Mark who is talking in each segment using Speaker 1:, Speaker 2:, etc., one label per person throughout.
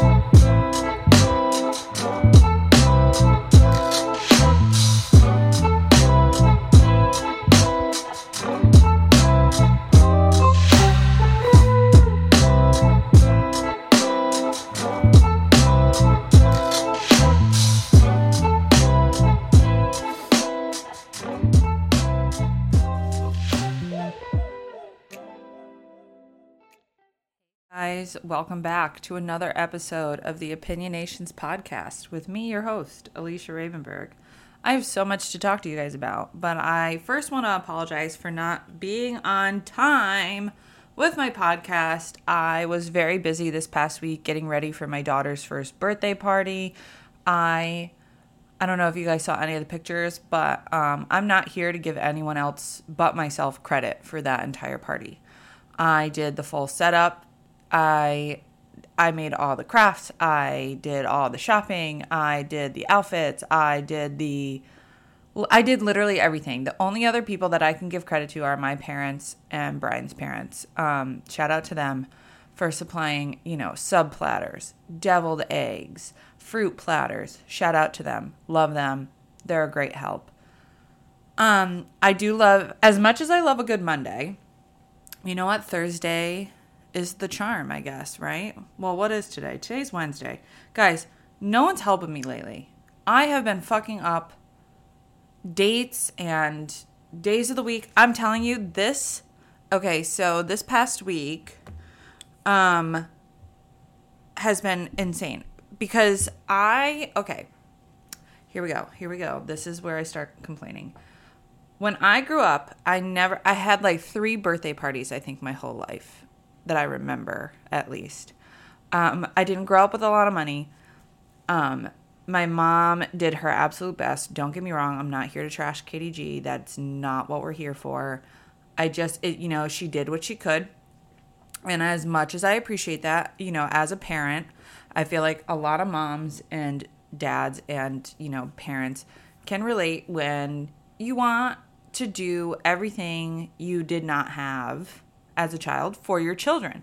Speaker 1: guys. Welcome back to another episode of the Opinionations podcast with me, your host, Alicia Ravenberg. I have so much to talk to you guys about, but I first want to apologize for not being on time with my podcast. I was very busy this past week getting ready for my daughter's first birthday party. I I don't know if you guys saw any of the pictures, but um, I'm not here to give anyone else but myself credit for that entire party. I did the full setup, I I made all the crafts, I did all the shopping, I did the outfits, I did the I did literally everything. The only other people that I can give credit to are my parents and Brian's parents. Um, shout out to them for supplying, you know, sub platters, deviled eggs, fruit platters. Shout out to them. Love them. They're a great help. Um, I do love as much as I love a good Monday. You know what? Thursday is the charm, I guess, right? Well, what is today? Today's Wednesday. Guys, no one's helping me lately. I have been fucking up dates and days of the week. I'm telling you this. Okay, so this past week um has been insane because I okay. Here we go. Here we go. This is where I start complaining. When I grew up, I never I had like 3 birthday parties I think my whole life that I remember, at least. Um, I didn't grow up with a lot of money. Um, my mom did her absolute best. Don't get me wrong. I'm not here to trash KDG. That's not what we're here for. I just, it, you know, she did what she could. And as much as I appreciate that, you know, as a parent, I feel like a lot of moms and dads and, you know, parents can relate when you want to do everything you did not have as a child for your children.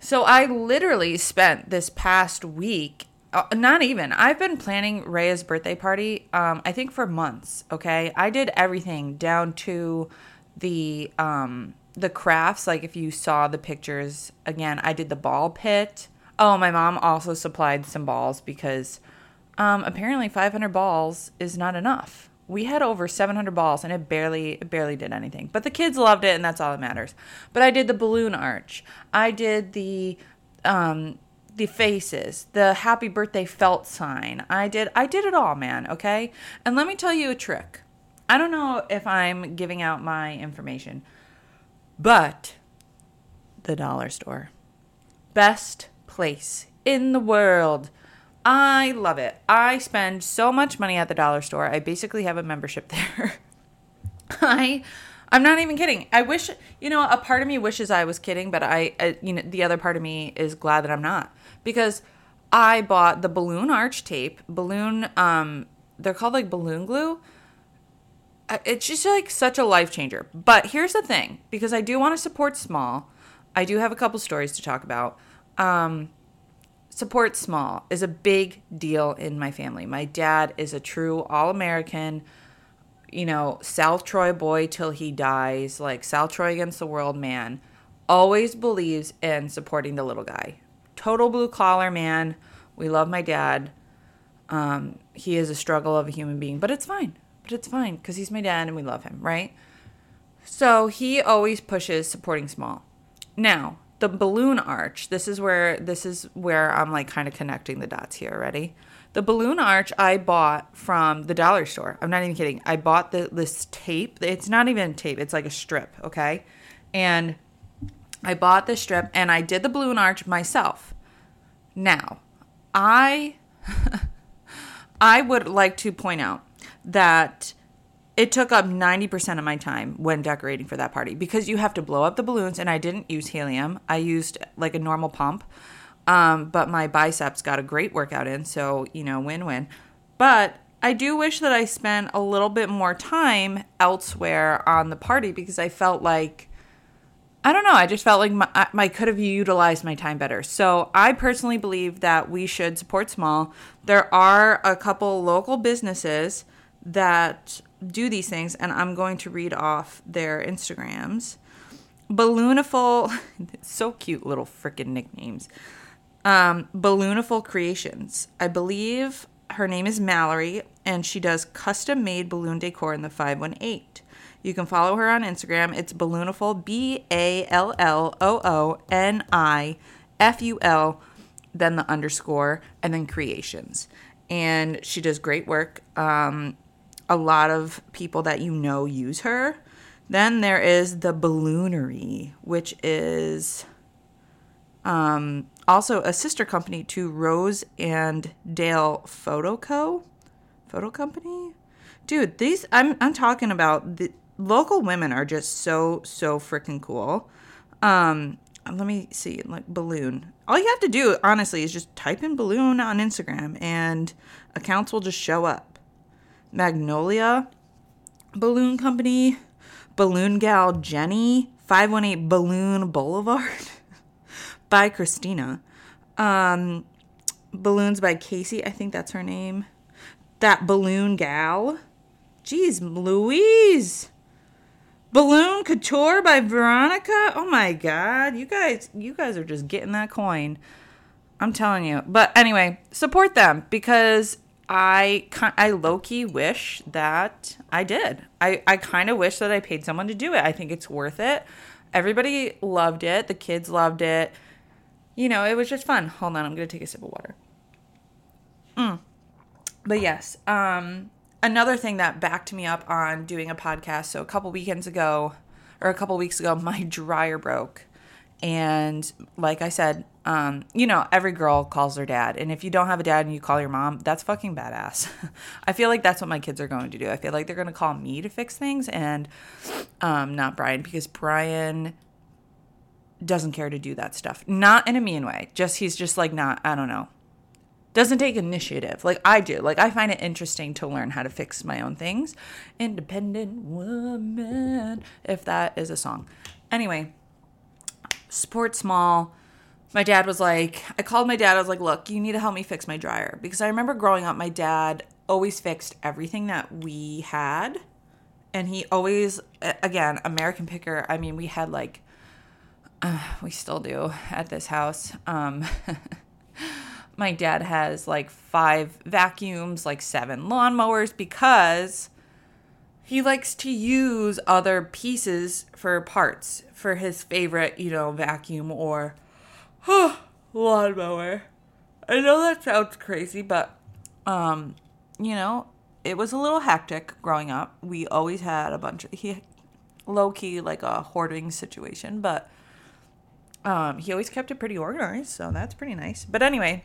Speaker 1: So I literally spent this past week, uh, not even, I've been planning Rhea's birthday party, um, I think for months, okay? I did everything down to the, um, the crafts. Like if you saw the pictures, again, I did the ball pit. Oh, my mom also supplied some balls because um, apparently 500 balls is not enough we had over 700 balls and it barely it barely did anything. But the kids loved it and that's all that matters. But i did the balloon arch. I did the um the faces the happy birthday felt sign. I did i did it all man okay? And let me tell you a trick. I don't know if i'm giving out my information but the dollar store. Best place in the world I love it. I spend so much money at the dollar store. I basically have a membership there. I I'm not even kidding. I wish, you know, a part of me wishes I was kidding, but I, I you know, the other part of me is glad that I'm not because I bought the balloon arch tape, balloon um they're called like balloon glue. Uh, it's just like such a life changer. But here's the thing, because I do want to support small. I do have a couple stories to talk about. Um support small is a big deal in my family. My dad is a true all American, you know, South Troy boy till he dies, like South Troy against the world man. Always believes in supporting the little guy. Total blue collar man. We love my dad. Um, he is a struggle of a human being, but it's fine. But it's fine because he's my dad and we love him, right? So he always pushes supporting small. Now, the balloon arch this is where this is where i'm like kind of connecting the dots here ready? The balloon arch i bought from the dollar store. I'm not even kidding. I bought the, this tape. It's not even tape. It's like a strip okay? And i bought the strip and i did the balloon arch myself. Now i i would like to point out that it took up 90% of my time when decorating for that party because you have to blow up the balloons and I didn't use helium. I used like a normal pump. Um, but my biceps got a great workout in, so you know, win-win. But I do wish that I spent a little bit more time elsewhere on the party because I felt like I don't know. I just felt like my, could have utilized my time better. So I personally believe that we should support small. There are a couple local businesses that do these things, and I'm going to read off their Instagrams. Ballooniful, so cute little freaking nicknames. Um, Ballooniful Creations. I believe her name is Mallory, and she does custom made balloon decor in the 518. You can follow her on Instagram. It's Ballooniful, B A L L O O N I F U L, then the underscore, and then creations. And she does great work. Um, a lot of people that you know use her. Then there is the Balloonery, which is um, also a sister company to Rose and Dale Photo Co. Photo Company. Dude, these I'm I'm talking about the local women are just so so freaking cool. Um, let me see, like balloon. All you have to do, honestly, is just type in balloon on Instagram, and accounts will just show up. Magnolia Balloon Company, Balloon Gal Jenny, 518 Balloon Boulevard by Christina. Um, Balloons by Casey, I think that's her name. That Balloon Gal. Jeez, Louise. Balloon Couture by Veronica. Oh my god, you guys, you guys are just getting that coin. I'm telling you. But anyway, support them because I I low key wish that I did. I I kind of wish that I paid someone to do it. I think it's worth it. Everybody loved it. The kids loved it. You know, it was just fun. Hold on, I'm gonna take a sip of water. Mm. But yes, um, another thing that backed me up on doing a podcast. So a couple weekends ago, or a couple weeks ago, my dryer broke, and like I said, um, you know, every girl calls their dad, and if you don't have a dad and you call your mom, that's fucking badass. I feel like that's what my kids are going to do. I feel like they're going to call me to fix things, and um, not Brian because Brian doesn't care to do that stuff. Not in a mean way. Just he's just like not. I don't know doesn't take initiative like I do. Like I find it interesting to learn how to fix my own things. Independent woman, if that is a song. Anyway, sport small. My dad was like, I called my dad. I was like, look, you need to help me fix my dryer because I remember growing up, my dad always fixed everything that we had. And he always, again, American picker. I mean, we had like, uh, we still do at this house. Um, my dad has like five vacuums, like seven lawnmowers because he likes to use other pieces for parts for his favorite, you know, vacuum or oh, lawnmower. I know that sounds crazy, but um, you know, it was a little hectic growing up. We always had a bunch of he low key like a hoarding situation, but um, he always kept it pretty organized, so that's pretty nice. But anyway,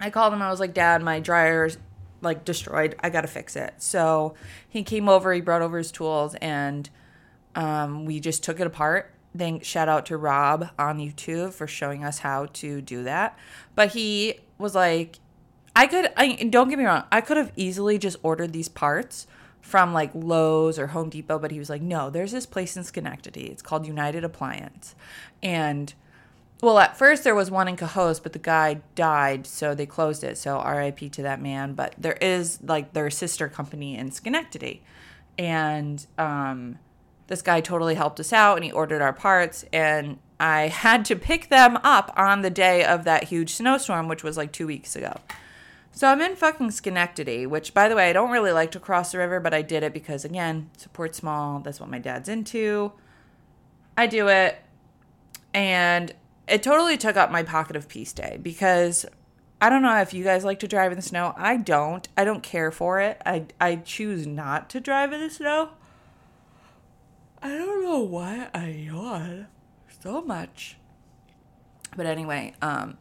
Speaker 1: I called him. I was like, Dad, my dryer's like destroyed. I got to fix it. So he came over, he brought over his tools, and um, we just took it apart. Then shout out to Rob on YouTube for showing us how to do that. But he was like, I could, I, don't get me wrong, I could have easily just ordered these parts from like Lowe's or Home Depot, but he was like, no, there's this place in Schenectady. It's called United Appliance. And well, at first there was one in Cohoes, but the guy died, so they closed it. So RIP to that man. But there is like their sister company in Schenectady, and um, this guy totally helped us out, and he ordered our parts, and I had to pick them up on the day of that huge snowstorm, which was like two weeks ago. So I'm in fucking Schenectady, which by the way I don't really like to cross the river, but I did it because again, support small. That's what my dad's into. I do it, and it totally took up my pocket of peace day because I don't know if you guys like to drive in the snow. I don't. I don't care for it. I I choose not to drive in the snow. I don't know why I yawn so much. But anyway, um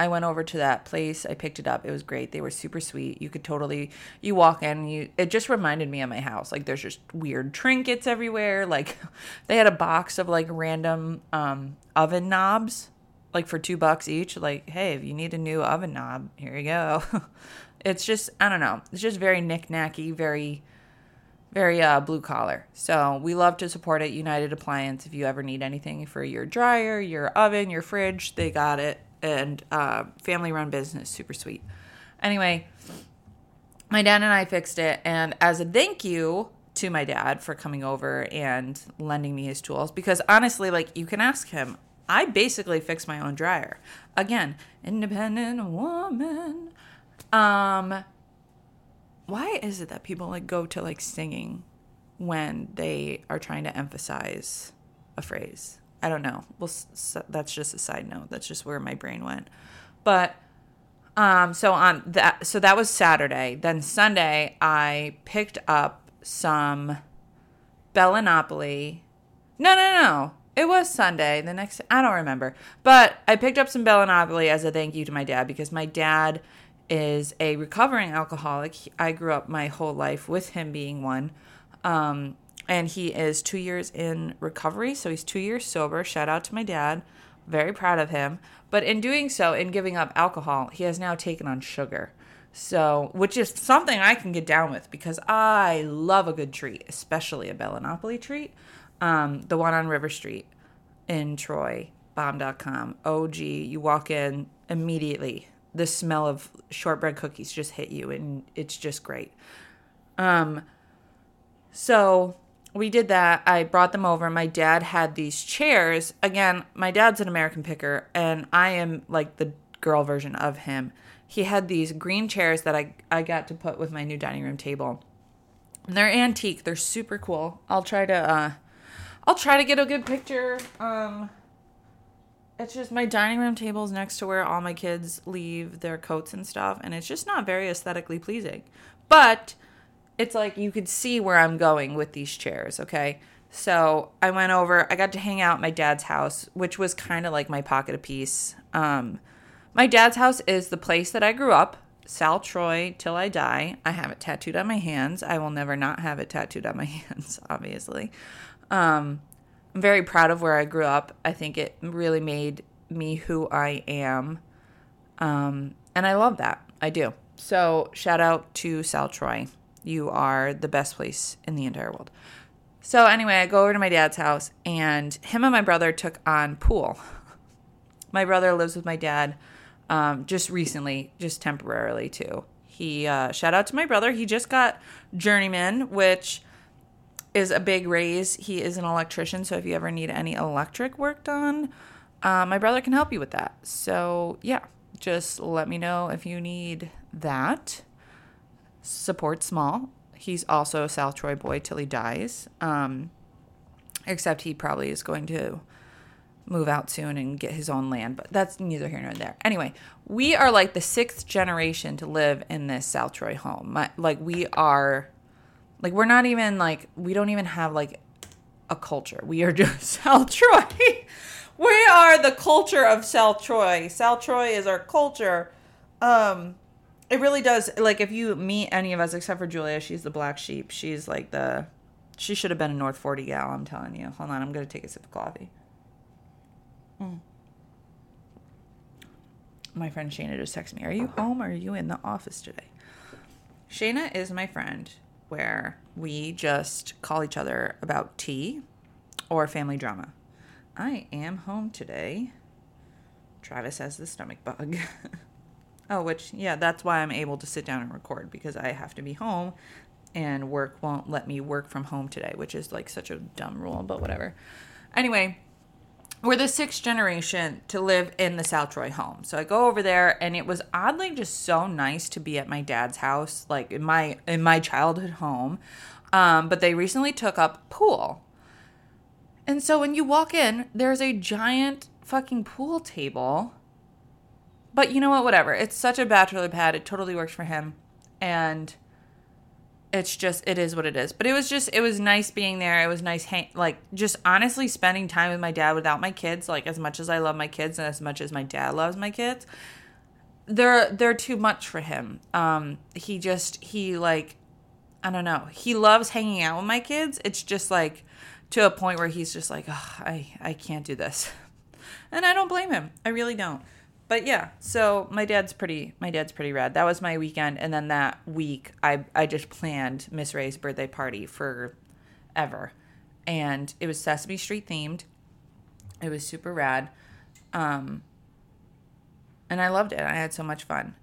Speaker 1: I went over to that place. I picked it up. It was great. They were super sweet. You could totally you walk in you it just reminded me of my house. Like there's just weird trinkets everywhere. Like they had a box of like random um oven knobs like for 2 bucks each. Like, hey, if you need a new oven knob, here you go. it's just I don't know. It's just very knickknacky, very very uh, blue collar. So we love to support it. United Appliance. If you ever need anything for your dryer, your oven, your fridge, they got it. And uh, family run business, super sweet. Anyway, my dad and I fixed it. And as a thank you to my dad for coming over and lending me his tools, because honestly, like you can ask him, I basically fixed my own dryer. Again, independent woman. Um, why is it that people like go to like singing when they are trying to emphasize a phrase? I don't know. Well, that's just a side note. That's just where my brain went. But um, so on that, so that was Saturday. Then Sunday, I picked up some Bella Napoli. No, no, no. It was Sunday. The next, I don't remember. But I picked up some Bella Napoli as a thank you to my dad because my dad is a recovering alcoholic. I grew up my whole life with him being one. Um, and he is two years in recovery. So he's two years sober. Shout out to my dad. Very proud of him. But in doing so, in giving up alcohol, he has now taken on sugar. So, which is something I can get down with because I love a good treat, especially a Bella Napoli treat. Um, the one on River Street in Troy, bomb.com. OG, you walk in immediately the smell of shortbread cookies just hit you and it's just great. Um so we did that. I brought them over. My dad had these chairs. Again, my dad's an American picker and I am like the girl version of him. He had these green chairs that I I got to put with my new dining room table. And they're antique. They're super cool. I'll try to uh I'll try to get a good picture um it's just my dining room table is next to where all my kids leave their coats and stuff, and it's just not very aesthetically pleasing. But it's like you could see where I'm going with these chairs, okay? So I went over, I got to hang out at my dad's house, which was kind of like my pocket of peace. Um, my dad's house is the place that I grew up, South Troy, till I die. I have it tattooed on my hands. I will never not have it tattooed on my hands, obviously. Um, I'm very proud of where I grew up. I think it really made me who I am. Um, and I love that. I do. So, shout out to South Troy. You are the best place in the entire world. So, anyway, I go over to my dad's house, and him and my brother took on pool. my brother lives with my dad um, just recently, just temporarily, too. He, uh, shout out to my brother. He just got Journeyman, which is a big raise. He is an electrician, so if you ever need any electric work done, uh, my brother can help you with that. So, yeah, just let me know if you need that. Support small. He's also a South Troy boy till he dies. Um, except he probably is going to move out soon and get his own land, but that's neither here nor there. Anyway, we are like the sixth generation to live in this South Troy home. My, like we are like we're not even like we don't even have like a culture. We are just South Troy. we are the culture of South Troy. South Troy is our culture. Um it really does like if you meet any of us except for Julia, she's the black sheep. She's like the she should have been a North 40 gal, I'm telling you. Hold on, I'm to take a sip of coffee. Mm. My friend Shayna just texted me, Are you home or are you in the office today? Shayna is my friend where we just call each other about tea or family drama. I am home today. Travis has the stomach bug. oh, which, yeah, that's why I'm able to sit down and record because I have to be home and work won't let me work from home today, which is like such a dumb rule, but whatever. Anyway, we're the sixth generation to live in the South Troy home. So I go over there and it was oddly just so nice to be at my dad's house, like in my in my childhood home. Um, but they recently took up pool. And so when you walk in, there's a giant fucking pool table. But you know what, whatever. It's such a bachelor pad. It totally works for him. And it's just it is what it is. But it was just it was nice being there. It was nice hang- like just honestly spending time with my dad without my kids like as much as i love my kids and as much as my dad loves my kids they're they're too much for him. Um he just he like i don't know. He loves hanging out with my kids. It's just like to a point where he's just like oh, i i can't do this. And i don't blame him. I really don't but yeah, so my dad's pretty my dad's pretty rad. That was my weekend, and then that week I I just planned Miss Ray's birthday party for ever, and it was Sesame Street themed. It was super rad, um, and I loved it. I had so much fun,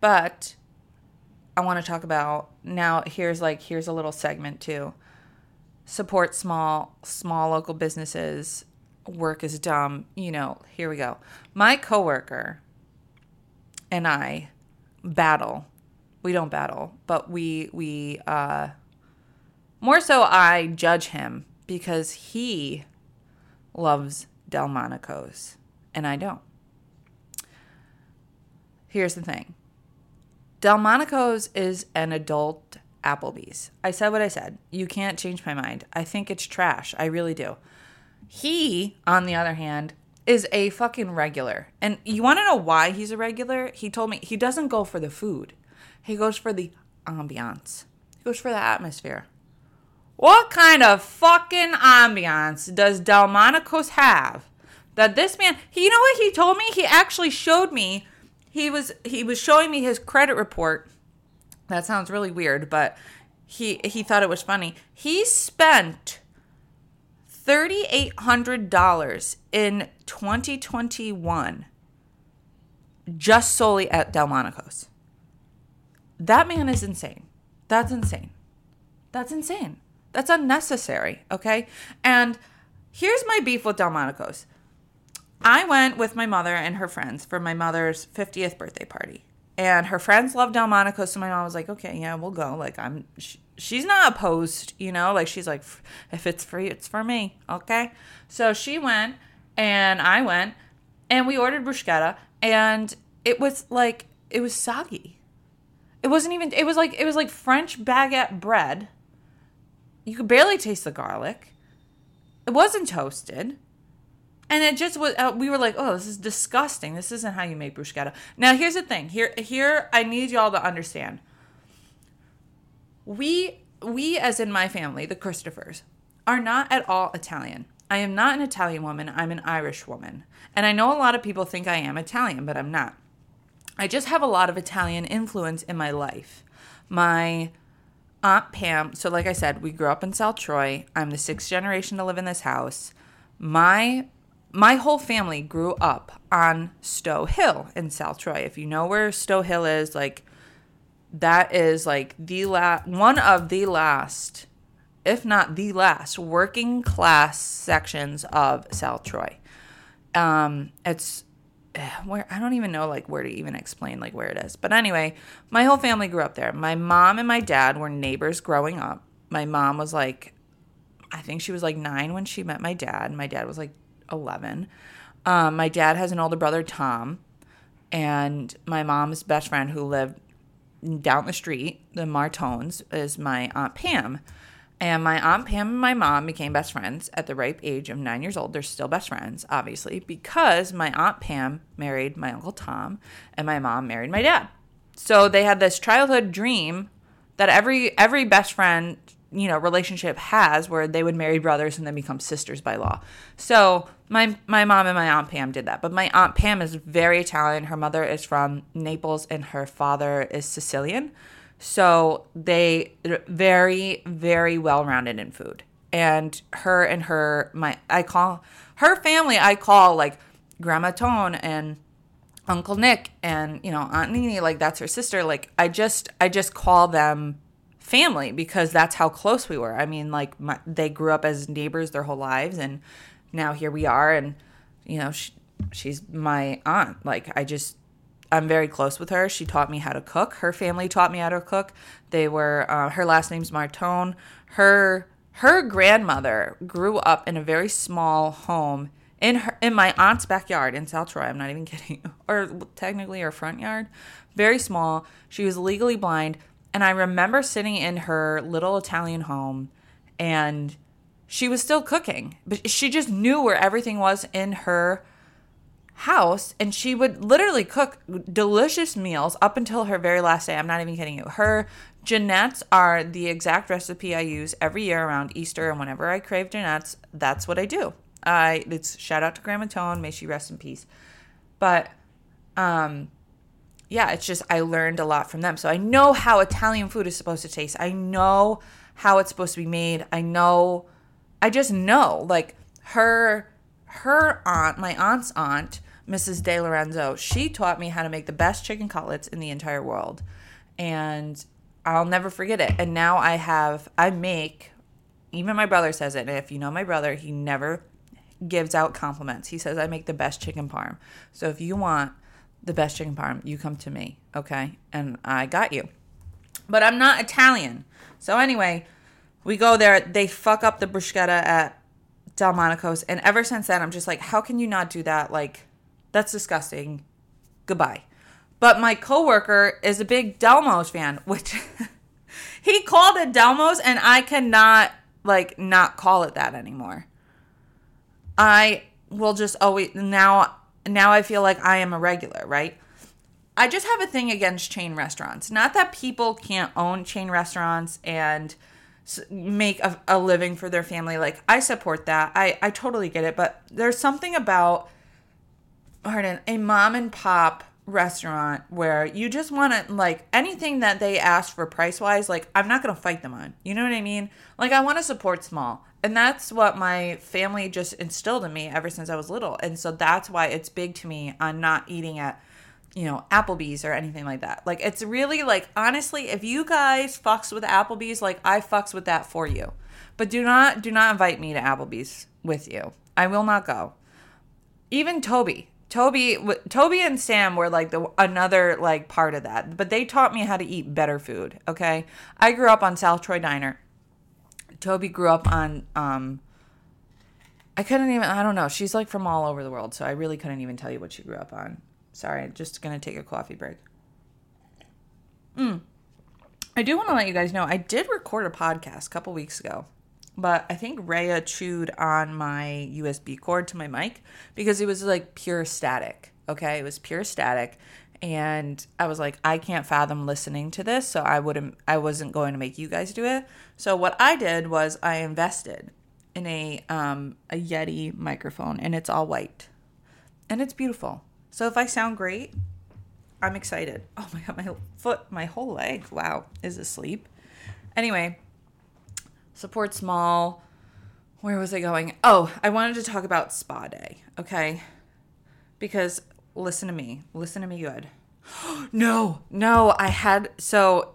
Speaker 1: but I want to talk about now. Here's like here's a little segment too. Support small small local businesses work is dumb, you know, here we go. My coworker and I battle. We don't battle, but we we uh more so I judge him because he loves Delmonico's and I don't. Here's the thing. Delmonico's is an adult Applebee's. I said what I said. You can't change my mind. I think it's trash. I really do. He, on the other hand, is a fucking regular. And you want to know why he's a regular? He told me he doesn't go for the food, he goes for the ambiance, he goes for the atmosphere. What kind of fucking ambiance does Delmonico's have? That this man, he, you know what he told me? He actually showed me. He was he was showing me his credit report. That sounds really weird, but he he thought it was funny. He spent $3,800 in 2021 just solely at Delmonico's. That man is insane. That's insane. That's insane. That's unnecessary, okay? And here's my beef with Delmonico's. I went with my mother and her friends for my mother's 50th birthday party. And her friends love Delmonico's, so my mom was like, okay, yeah, we'll go. Like, I'm, she, she's not opposed, you know, like she's like, if it's free, it's for me. Okay. So she went and I went and we ordered bruschetta and it was like, it was soggy. It wasn't even, it was like, it was like French baguette bread. You could barely taste the garlic. It wasn't toasted. And it just was. Uh, we were like, "Oh, this is disgusting. This isn't how you make bruschetta." Now, here's the thing. Here, here, I need y'all to understand we we as in my family, the Christophers, are not at all Italian. I am not an Italian woman, I'm an Irish woman. And I know a lot of people think I am Italian, but I'm not. I just have a lot of Italian influence in my life. My Aunt Pam, so like I said, we grew up in South Troy. I'm the sixth generation to live in this house. My my whole family grew up on Stowe Hill in South Troy. If you know where Stowe Hill is, like that is like the last one of the last if not the last working class sections of south troy. Um it's eh, where i don't even know like where to even explain like where it is. But anyway my whole family grew up there. My mom and my dad were neighbors growing up. My mom was like i think she was like nine when she met my dad. And my dad was like 11 um, my dad has an older brother tom and my mom's best friend who lived down the street, the Martones, is my Aunt Pam. And my Aunt Pam and my mom became best friends at the ripe age of nine years old. They're still best friends, obviously, because my Aunt Pam married my Uncle Tom and my mom married my dad. So they had this childhood dream that every every best friend you know relationship has where they would marry brothers and then become sisters by law. So my my mom and my aunt Pam did that. But my aunt Pam is very Italian. Her mother is from Naples and her father is Sicilian. So they very very well rounded in food. And her and her my I call her family I call like Grandma Tone and Uncle Nick and you know Aunt Nini like that's her sister like I just I just call them family because that's how close we were. I mean, like my, they grew up as neighbors their whole lives, and now here we are, and you know, she, she's my aunt. Like I just, I'm very close with her. She taught me how to cook. Her family taught me how to cook. They were uh, her last name's Martone. Her her grandmother grew up in a very small home in her in my aunt's backyard in South Troy. I'm not even kidding, or technically her front yard, very small. She was legally blind and I remember sitting in her little Italian home and she was still cooking, but she just knew where everything was in her house and she would literally cook delicious meals up until her very last day. I'm not even kidding you. Her Jeanettes are the exact recipe I use every year around Easter and whenever I crave Jeanettes, that's what I do. I it's shout out to Grandma Tone, may she rest in peace. But um, yeah, it's just I learned a lot from them. So I know how Italian food is supposed to taste. I know how it's supposed to be made. I know I just know like her her aunt, my aunt's aunt, Mrs. De Lorenzo, she taught me how to make the best chicken cutlets in the entire world. And I'll never forget it. And now I have I make even my brother says it. And if you know my brother, he never gives out compliments. He says I make the best chicken parm. So if you want the best chicken parm, you come to me, okay? And I got you. But I'm not Italian. So anyway, we go there. They fuck up the bruschetta at Delmonico's, and ever since then, I'm just like, how can you not do that? Like, that's disgusting. Goodbye. But my coworker is a big Delmos fan, which he called it Delmos, and I cannot like not call it that anymore. I will just always now now I feel like I am a regular, right? I just have a thing against chain restaurants. Not that people can't own chain restaurants and make a, a, living for their family. Like, I support that. I, I totally get it. But there's something about, pardon, a mom and pop restaurant where you just want to, like, anything that they ask for price wise, like, I'm not going to fight them on. You know what I mean? Like, I want to support small. And that's what my family just instilled in me ever since I was little. And so that's why it's big to me on not eating at, you know, Applebee's or anything like that. Like it's really like honestly, if you guys fucks with Applebee's, like I fucks with that for you. But do not do not invite me to Applebee's with you. I will not go. Even Toby, Toby, Toby and Sam were like the another like part of that, but they taught me how to eat better food. Okay, I grew up on South Troy Diner. Toby grew up on um I couldn't even I don't know. She's like from all over the world, so I really couldn't even tell you what she grew up on. Sorry, just gonna take a coffee break. Mm. I do want to let you guys know I did record a podcast a couple weeks ago, but I think Rhea chewed on my USB cord to my mic because it was like pure static. Okay, it was pure static, and I was like, I can't fathom listening to this, so I wouldn't I wasn't going to make you guys do it. So what I did was I invested in a um a Yeti microphone and it's all white. And it's beautiful. So if I sound great, I'm excited. Oh my god, my foot, my whole leg, wow, is asleep. Anyway, support small. Where was I going? Oh, I wanted to talk about spa day, okay? Because listen to me. Listen to me good. no, no, I had so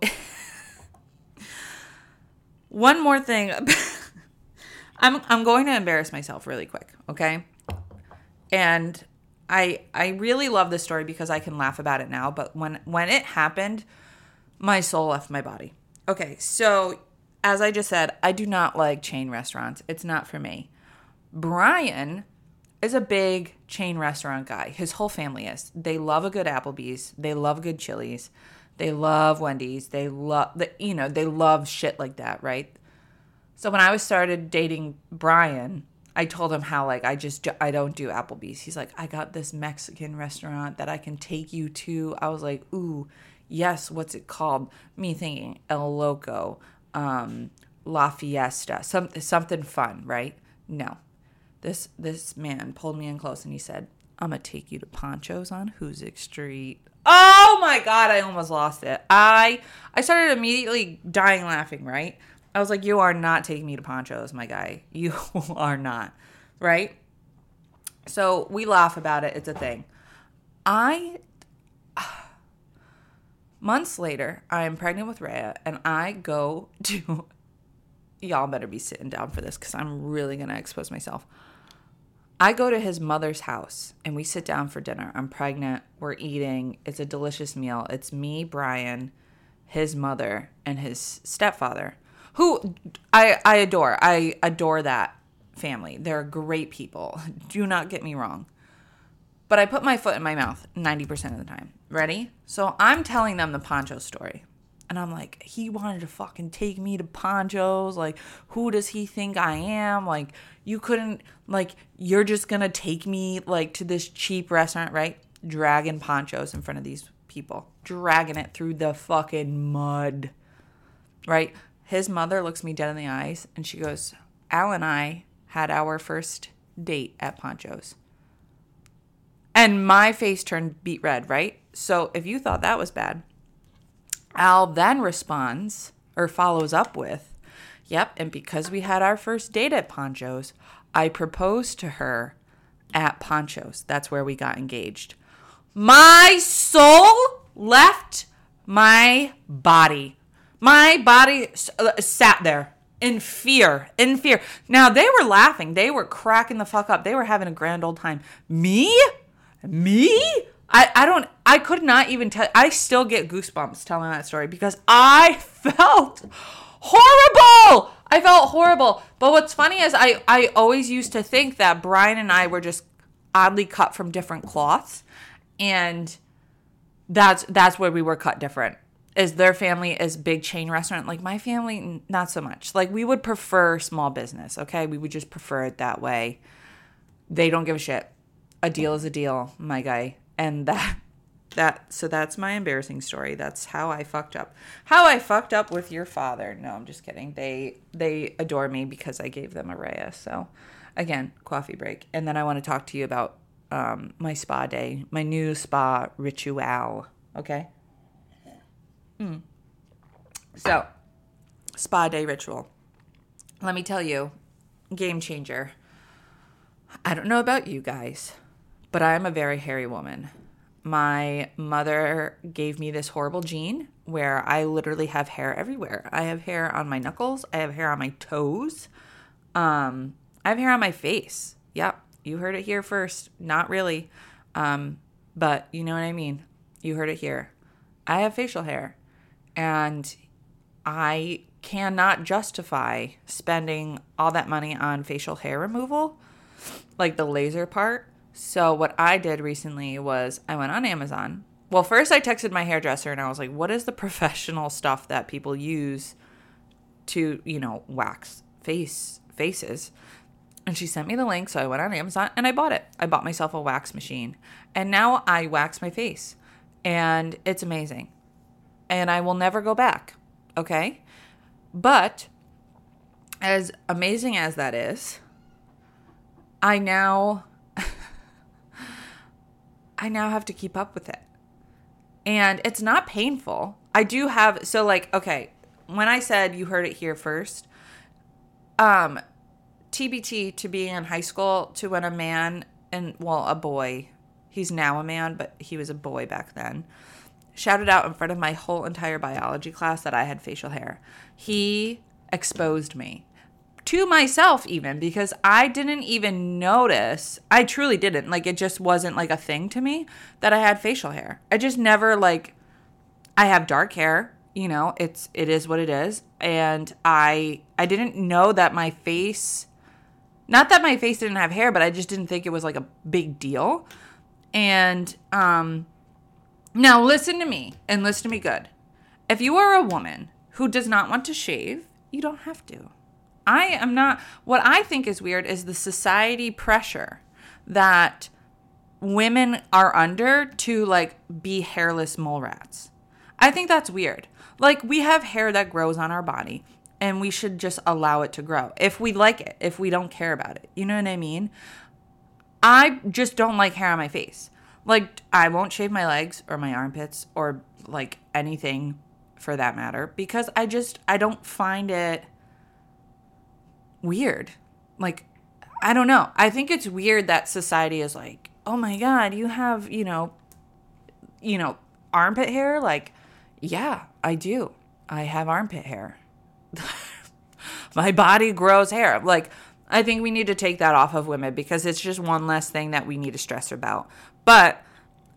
Speaker 1: one more thing. I'm I'm going to embarrass myself really quick, okay? And I I really love this story because I can laugh about it now, but when when it happened, my soul left my body. Okay, so as I just said, I do not like chain restaurants. It's not for me. Brian is a big chain restaurant guy. His whole family is. They love a good Applebee's. They love good Chili's. They love Wendy's. They love the you know, they love shit like that, right? So when I was started dating Brian, I told him how like I just I don't do Applebee's. He's like, "I got this Mexican restaurant that I can take you to." I was like, "Ooh, yes, what's it called?" Me thinking El Loco, um, La Fiesta, some, something fun, right? No this this man pulled me in close and he said, "I'm gonna take you to Ponchos on Hoosick Street." Oh my god, I almost lost it. I I started immediately dying laughing. Right? I was like, "You are not taking me to Ponchos, my guy. You are not." Right? So we laugh about it. It's a thing. I months later, I am pregnant with Rhea, and I go to. Y'all better be sitting down for this because I'm really gonna expose myself. I go to his mother's house and we sit down for dinner. I'm pregnant. We're eating. It's a delicious meal. It's me, Brian, his mother, and his stepfather, who I, I adore. I adore that family. They're great people. Do not get me wrong. But I put my foot in my mouth 90% of the time. Ready? So I'm telling them the poncho story. And I'm like, he wanted to fucking take me to Ponchos. Like, who does he think I am? Like, you couldn't, like, you're just gonna take me, like, to this cheap restaurant, right? Dragging Ponchos in front of these people, dragging it through the fucking mud, right? His mother looks me dead in the eyes and she goes, Al and I had our first date at Ponchos. And my face turned beet red, right? So if you thought that was bad, Al then responds or follows up with, Yep, and because we had our first date at Poncho's, I proposed to her at Poncho's. That's where we got engaged. My soul left my body. My body uh, sat there in fear, in fear. Now they were laughing, they were cracking the fuck up, they were having a grand old time. Me? Me? I, I don't I could not even tell I still get goosebumps telling that story because I felt horrible. I felt horrible. But what's funny is I I always used to think that Brian and I were just oddly cut from different cloths. And that's that's where we were cut different. Is their family is big chain restaurant. Like my family not so much. Like we would prefer small business okay? We would just prefer it that way. They don't give a shit. A deal is a deal my guy. And that that so that's my embarrassing story that's how i fucked up how i fucked up with your father no i'm just kidding they they adore me because i gave them a raya so again coffee break and then i want to talk to you about um, my spa day my new spa ritual okay Mm. So, spa day ritual. Let me tell you, game changer. I don't know about you guys, but I'm a very hairy woman. My mother gave me this horrible gene where I literally have hair everywhere. I have hair on my knuckles, I have hair on my toes. Um, I have hair on my face. Yep, you heard it here first. Not really. Um, but you know what I mean. You heard it here. I have facial hair. And I cannot justify spending all that money on facial hair removal, like the laser part. So, what I did recently was I went on Amazon. Well, first I texted my hairdresser and I was like, what is the professional stuff that people use to, you know, wax face faces? And she sent me the link. So I went on Amazon and I bought it. I bought myself a wax machine. And now I wax my face. And it's amazing and I will never go back. Okay? But as amazing as that is, I now I now have to keep up with it. And it's not painful. I do have so like okay, when I said you heard it here first, um TBT to being in high school to when a man and well, a boy, he's now a man, but he was a boy back then shouted out in front of my whole entire biology class that I had facial hair. He exposed me to myself even because I didn't even notice. I truly didn't. Like it just wasn't like a thing to me that I had facial hair. I just never like I have dark hair, you know, it's it is what it is and I I didn't know that my face not that my face didn't have hair, but I just didn't think it was like a big deal. And um now, listen to me and listen to me good. If you are a woman who does not want to shave, you don't have to. I am not, what I think is weird is the society pressure that women are under to like be hairless mole rats. I think that's weird. Like, we have hair that grows on our body and we should just allow it to grow if we like it, if we don't care about it. You know what I mean? I just don't like hair on my face. Like I won't shave my legs or my armpits or like anything for that matter because I just I don't find it weird. Like I don't know. I think it's weird that society is like, "Oh my god, you have, you know, you know, armpit hair?" Like, yeah, I do. I have armpit hair. my body grows hair. Like I think we need to take that off of women because it's just one less thing that we need to stress about. But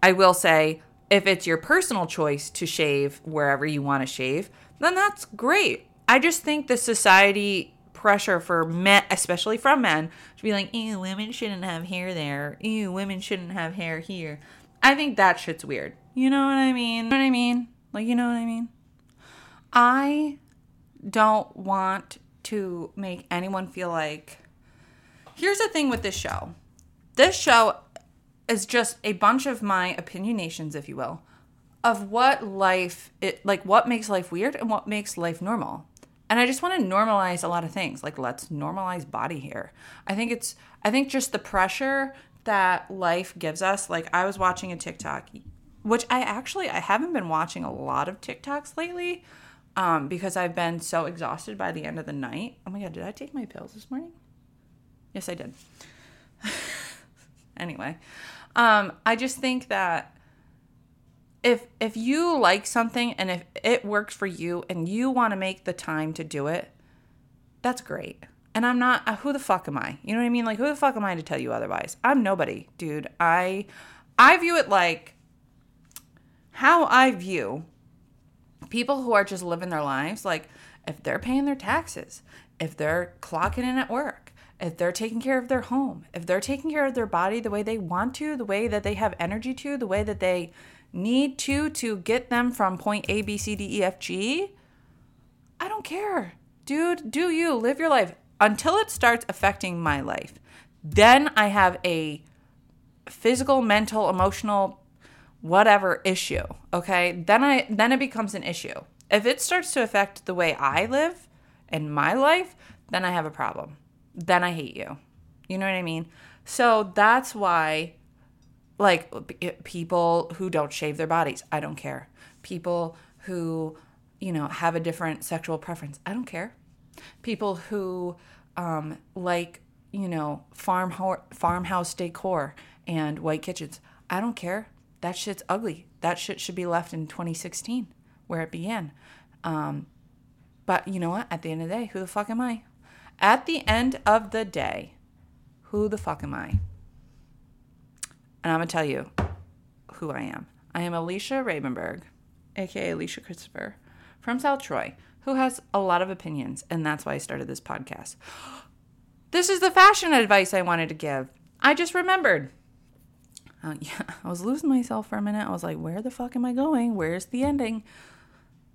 Speaker 1: I will say, if it's your personal choice to shave wherever you want to shave, then that's great. I just think the society pressure for men, especially from men, to be like, ew, women shouldn't have hair there. Ew, women shouldn't have hair here. I think that shit's weird. You know what I mean? You know what I mean? Like, you know what I mean? I don't want to make anyone feel like. Here's the thing with this show this show is just a bunch of my opinionations, if you will, of what life it like what makes life weird and what makes life normal. And I just want to normalize a lot of things. Like let's normalize body hair. I think it's I think just the pressure that life gives us. Like I was watching a TikTok, which I actually I haven't been watching a lot of TikToks lately, um, because I've been so exhausted by the end of the night. Oh my god, did I take my pills this morning? Yes, I did. anyway, um, I just think that if if you like something and if it works for you and you want to make the time to do it, that's great. And I'm not uh, who the fuck am I? You know what I mean? Like who the fuck am I to tell you otherwise? I'm nobody, dude. I I view it like how I view people who are just living their lives like if they're paying their taxes, if they're clocking in at work, if they're taking care of their home, if they're taking care of their body the way they want to, the way that they have energy to, the way that they need to to get them from point A, B, C, D, E, F, G, I don't care. Dude, do you live your life until it starts affecting my life. Then I have a physical, mental, emotional, whatever issue. Okay? Then I then it becomes an issue. If it starts to affect the way I live in my life, then I have a problem. Then I hate you. You know what I mean? So that's why like people who don't shave their bodies, I don't care. People who, you know, have a different sexual preference, I don't care. People who um, like, you know, farm ho- farmhouse decor and white kitchens, I don't care. That shit's ugly. That shit should be left in 2016 where it began. Um, but you know what? At the end of the day, who the fuck am I? At the end of the day, who the fuck am I? And I'm going to tell you who I am. I am Alicia Ravenberg, aka Alicia Christopher, from South Troy, who has a lot of opinions, and that's why I started this podcast. This is the fashion advice I wanted to give. I just remembered. Uh, yeah, I was losing myself for a minute. I was like, where the fuck am I going? Where's the ending?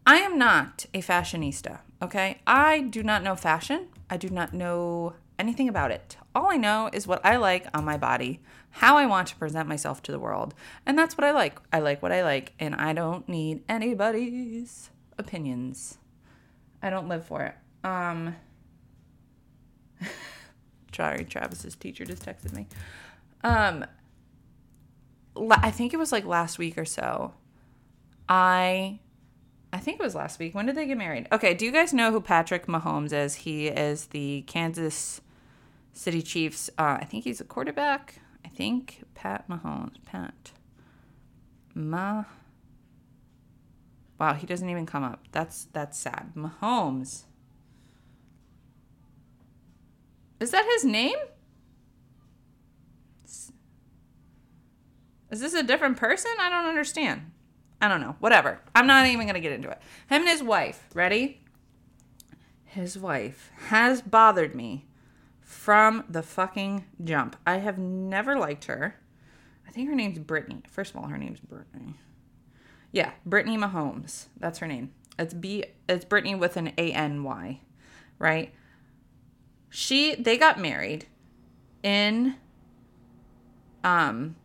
Speaker 1: I am not a fashionista, okay? I do not know fashion. I do not know anything about it. All I know is what I like on my body how I want to present myself to the world. And that's what I like. I like what I like, and I don't need anybody's opinions. I don't live for it. Um Sorry, Travis's teacher just texted me. Um I think it was like last week or so. I I think it was last week. When did they get married? Okay, do you guys know who Patrick Mahomes is? He is the Kansas City Chiefs. Uh, I think he's a quarterback. I think Pat Mahomes. Pat. Ma. Wow, he doesn't even come up. That's that's sad. Mahomes. Is that his name? Is this a different person? I don't understand. I don't know. Whatever. I'm not even going to get into it. Him and his wife, ready? His wife has bothered me from the fucking jump. I have never liked her. I think her name's Brittany. First of all, her name's Brittany. Yeah, Brittany Mahomes. That's her name. It's B it's Brittany with an A N Y, right? She they got married in um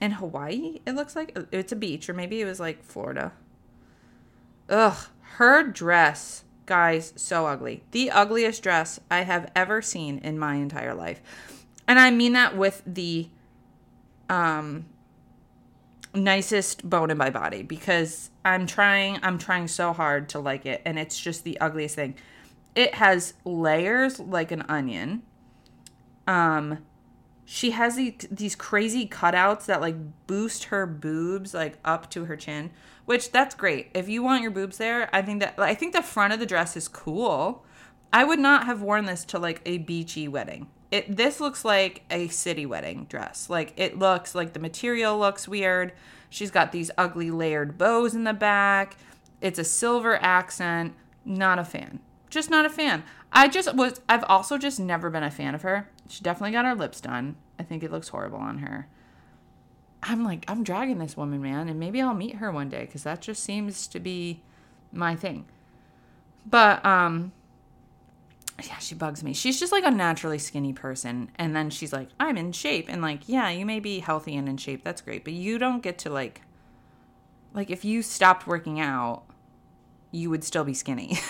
Speaker 1: in Hawaii, it looks like it's a beach or maybe it was like Florida. Ugh, her dress guys, so ugly. The ugliest dress I have ever seen in my entire life. And I mean that with the um nicest bone in my body because I'm trying I'm trying so hard to like it and it's just the ugliest thing. It has layers like an onion. Um she has these, crazy cutouts that like boost her boobs like up to her chin which that's great. If you want your boobs there i think that i think the front of the dress is cool. I would not have worn this to like a beachy wedding. It this looks like a city wedding dress. Like it looks like the material looks weird. She's got these ugly layered bows in the back. It's a silver accent. Not a fan just not a fan i just was i've also just never been a fan of her she definitely got her lips done. I think it looks horrible on her. I'm like, I'm dragging this woman, man, and maybe I'll meet her one day because that just seems to be my thing. But, um, yeah, she bugs me. She's just like a naturally skinny person. And then she's like, I'm in shape. And like, yeah, you may be healthy and in shape. That's great. But you don't get to like, like, if you stopped working out, you would still be skinny.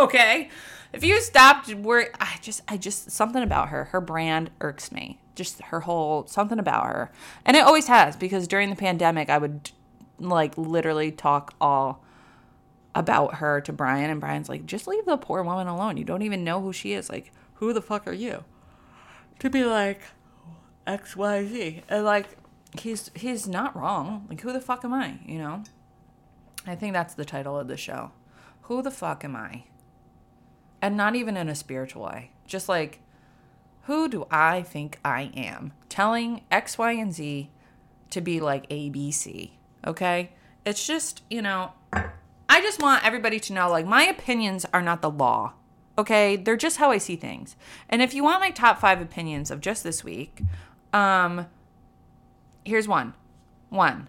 Speaker 1: okay? If you stopped work, I just, I just, something about her, her brand irks me. just her whole something about her. And it always has because during the pandemic, I would like literally talk all about her to Brian, and Brian's like, just leave the poor woman alone. You don't even know who she is. Like, who the fuck are you? To be like, X, Y, Z. And like, he's he's not wrong. Like, who the fuck am I? You know? I think that's the title of the show. Who the fuck am I? And not even in a spiritual way. Just like, who do I think I am? Telling X, Y, and Z to be like ABC. Okay? It's just, you know, I just want everybody to know like my opinions are not the law. Okay? They're just how I see things. And if you want my top 5 opinions of just this week, um here's one. One.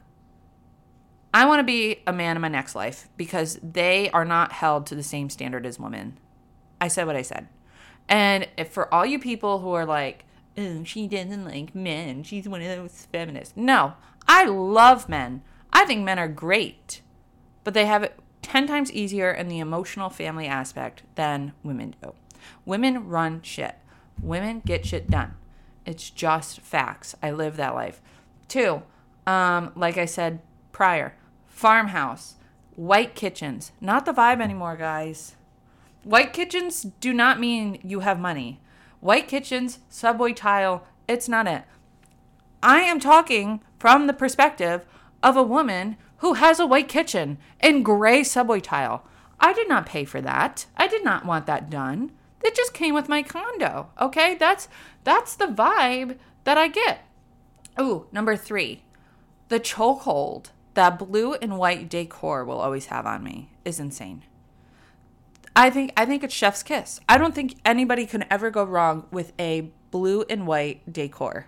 Speaker 1: I want to be a man in my next life because they are not held to the same standard as women. I said what I said. And for all you people who are like, oh, she doesn't like men, she's one of those feminists. No, I love men. I think men are great, but they have it 10 times easier in the emotional family aspect than women do. Women run shit, women get shit done. It's just facts. I live that life. Two, um, like I said prior, farmhouse, white kitchens, not the vibe anymore, guys. White kitchens do not mean you have money. White kitchens, subway tile, it's not it. I am talking from the perspective of a woman who has a white kitchen and gray subway tile. I did not pay for that. I did not want that done. It just came with my condo. Okay? That's that's the vibe that I get. Ooh, number 3. The chokehold that blue and white decor will always have on me is insane. I think I think it's chef's kiss. I don't think anybody can ever go wrong with a blue and white decor.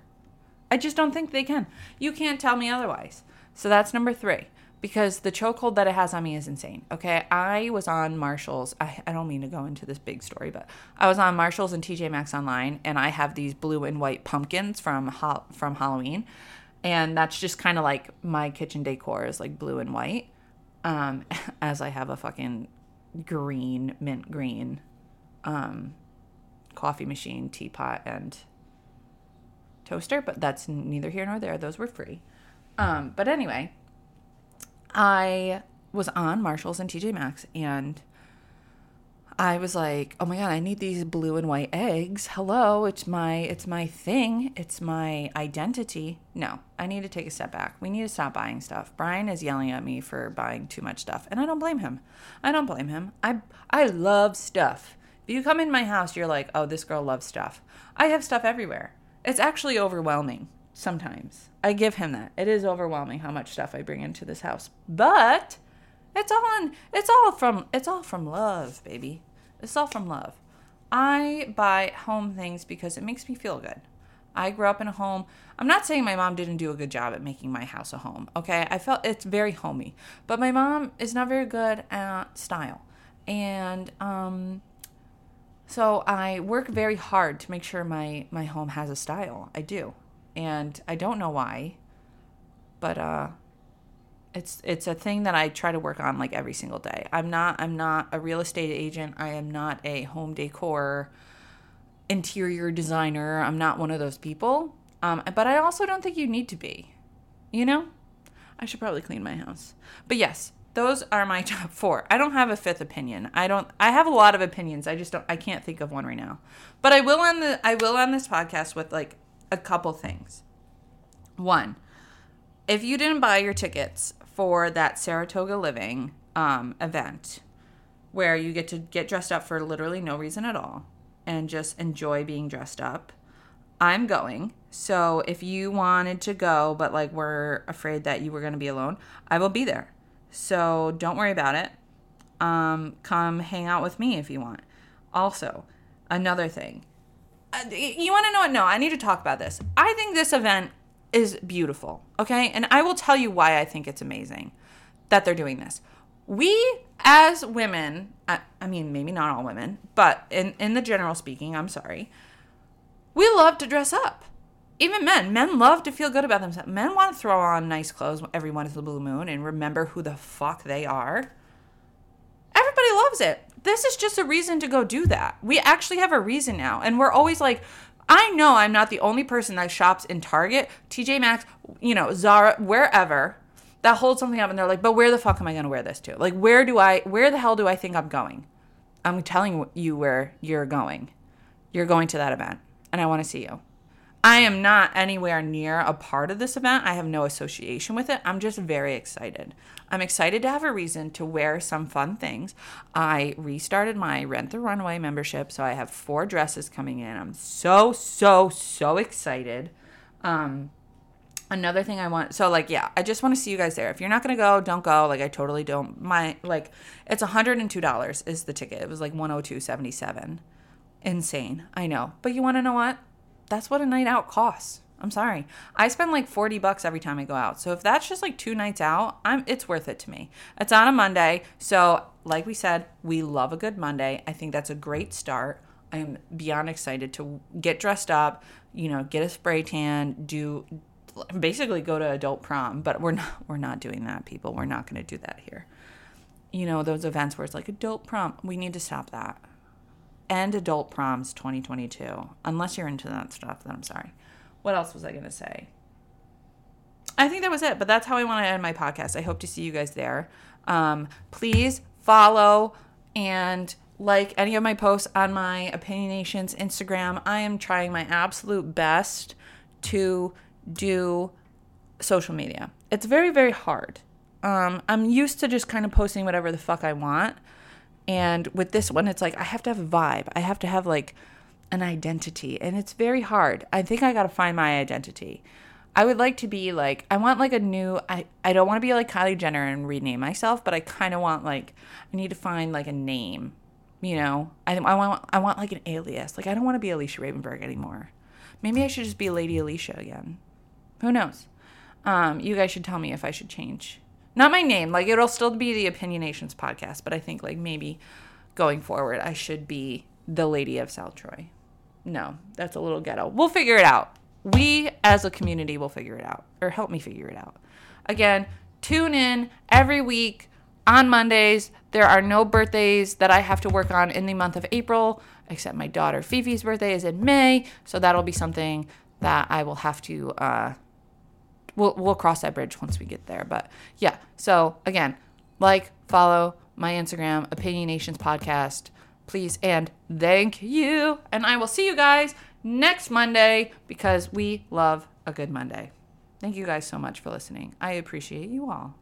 Speaker 1: I just don't think they can. You can't tell me otherwise. So that's number three because the chokehold that it has on me is insane. Okay, I was on Marshalls. I, I don't mean to go into this big story, but I was on Marshalls and TJ Maxx online, and I have these blue and white pumpkins from from Halloween, and that's just kind of like my kitchen decor is like blue and white. Um, as I have a fucking green, mint green um, coffee machine, teapot, and toaster, but that's neither here nor there. Those were free. Um, but anyway, I was on Marshalls and TJ Maxx and I was like, "Oh my god, I need these blue and white eggs. Hello, it's my it's my thing. It's my identity." No, I need to take a step back. We need to stop buying stuff. Brian is yelling at me for buying too much stuff, and I don't blame him. I don't blame him. I I love stuff. If you come in my house, you're like, "Oh, this girl loves stuff." I have stuff everywhere. It's actually overwhelming sometimes. I give him that. It is overwhelming how much stuff I bring into this house. But it's all in, it's all from it's all from love, baby. It's all from love. I buy home things because it makes me feel good. I grew up in a home. I'm not saying my mom didn't do a good job at making my house a home. Okay? I felt it's very homey. But my mom is not very good at style. And um so I work very hard to make sure my my home has a style. I do. And I don't know why. But uh it's it's a thing that I try to work on like every single day. I'm not I'm not a real estate agent. I am not a home decor interior designer. I'm not one of those people. Um, but I also don't think you need to be. You know? I should probably clean my house. But yes, those are my top 4. I don't have a fifth opinion. I don't I have a lot of opinions. I just don't I can't think of one right now. But I will on the I will on this podcast with like a couple things. One, if you didn't buy your tickets for that Saratoga Living um, event where you get to get dressed up for literally no reason at all and just enjoy being dressed up. I'm going. So if you wanted to go, but like we're afraid that you were going to be alone, I will be there. So don't worry about it. Um, come hang out with me if you want. Also, another thing. Uh, you want to know what? No, I need to talk about this. I think this event is beautiful. Okay. And I will tell you why I think it's amazing that they're doing this. We, as women, I, I mean, maybe not all women, but in, in the general speaking, I'm sorry, we love to dress up. Even men, men love to feel good about themselves. Men want to throw on nice clothes every once in the blue moon and remember who the fuck they are. Everybody loves it. This is just a reason to go do that. We actually have a reason now. And we're always like, I know I'm not the only person that shops in Target, TJ Maxx, you know, Zara, wherever that holds something up and they're like, but where the fuck am I going to wear this to? Like, where do I, where the hell do I think I'm going? I'm telling you where you're going. You're going to that event and I want to see you. I am not anywhere near a part of this event. I have no association with it. I'm just very excited. I'm excited to have a reason to wear some fun things. I restarted my Rent the Runway membership, so I have four dresses coming in. I'm so, so, so excited. Um, another thing I want so like yeah, I just want to see you guys there. If you're not gonna go, don't go. Like I totally don't my like it's $102 is the ticket. It was like 102.77. Insane. I know. But you wanna know what? That's what a night out costs. I'm sorry. I spend like 40 bucks every time I go out. So if that's just like two nights out, I'm it's worth it to me. It's on a Monday. So, like we said, we love a good Monday. I think that's a great start. I am beyond excited to get dressed up, you know, get a spray tan, do basically go to adult prom, but we're not we're not doing that, people. We're not going to do that here. You know, those events where it's like adult prom, we need to stop that. And adult proms 2022. Unless you're into that stuff, then I'm sorry. What else was I going to say? I think that was it, but that's how I want to end my podcast. I hope to see you guys there. Um, please follow and like any of my posts on my Opinionations Instagram. I am trying my absolute best to do social media. It's very, very hard. Um, I'm used to just kind of posting whatever the fuck I want. And with this one, it's like I have to have a vibe. I have to have like an identity. And it's very hard. I think I got to find my identity. I would like to be like, I want like a new, I, I don't want to be like Kylie Jenner and rename myself, but I kind of want like, I need to find like a name, you know? I, I want, I want like an alias. Like, I don't want to be Alicia Ravenberg anymore. Maybe I should just be Lady Alicia again. Who knows? Um, you guys should tell me if I should change. Not my name, like it'll still be the Opinionations podcast, but I think like maybe going forward I should be the Lady of South Troy. No, that's a little ghetto. We'll figure it out. We as a community will figure it out, or help me figure it out. Again, tune in every week on Mondays. There are no birthdays that I have to work on in the month of April, except my daughter Fifi's birthday is in May, so that'll be something that I will have to uh, we'll we'll cross that bridge once we get there. But yeah, so again, like, follow my Instagram, Opinionations Podcast, please, and thank you. And I will see you guys next Monday because we love a good Monday. Thank you guys so much for listening. I appreciate you all.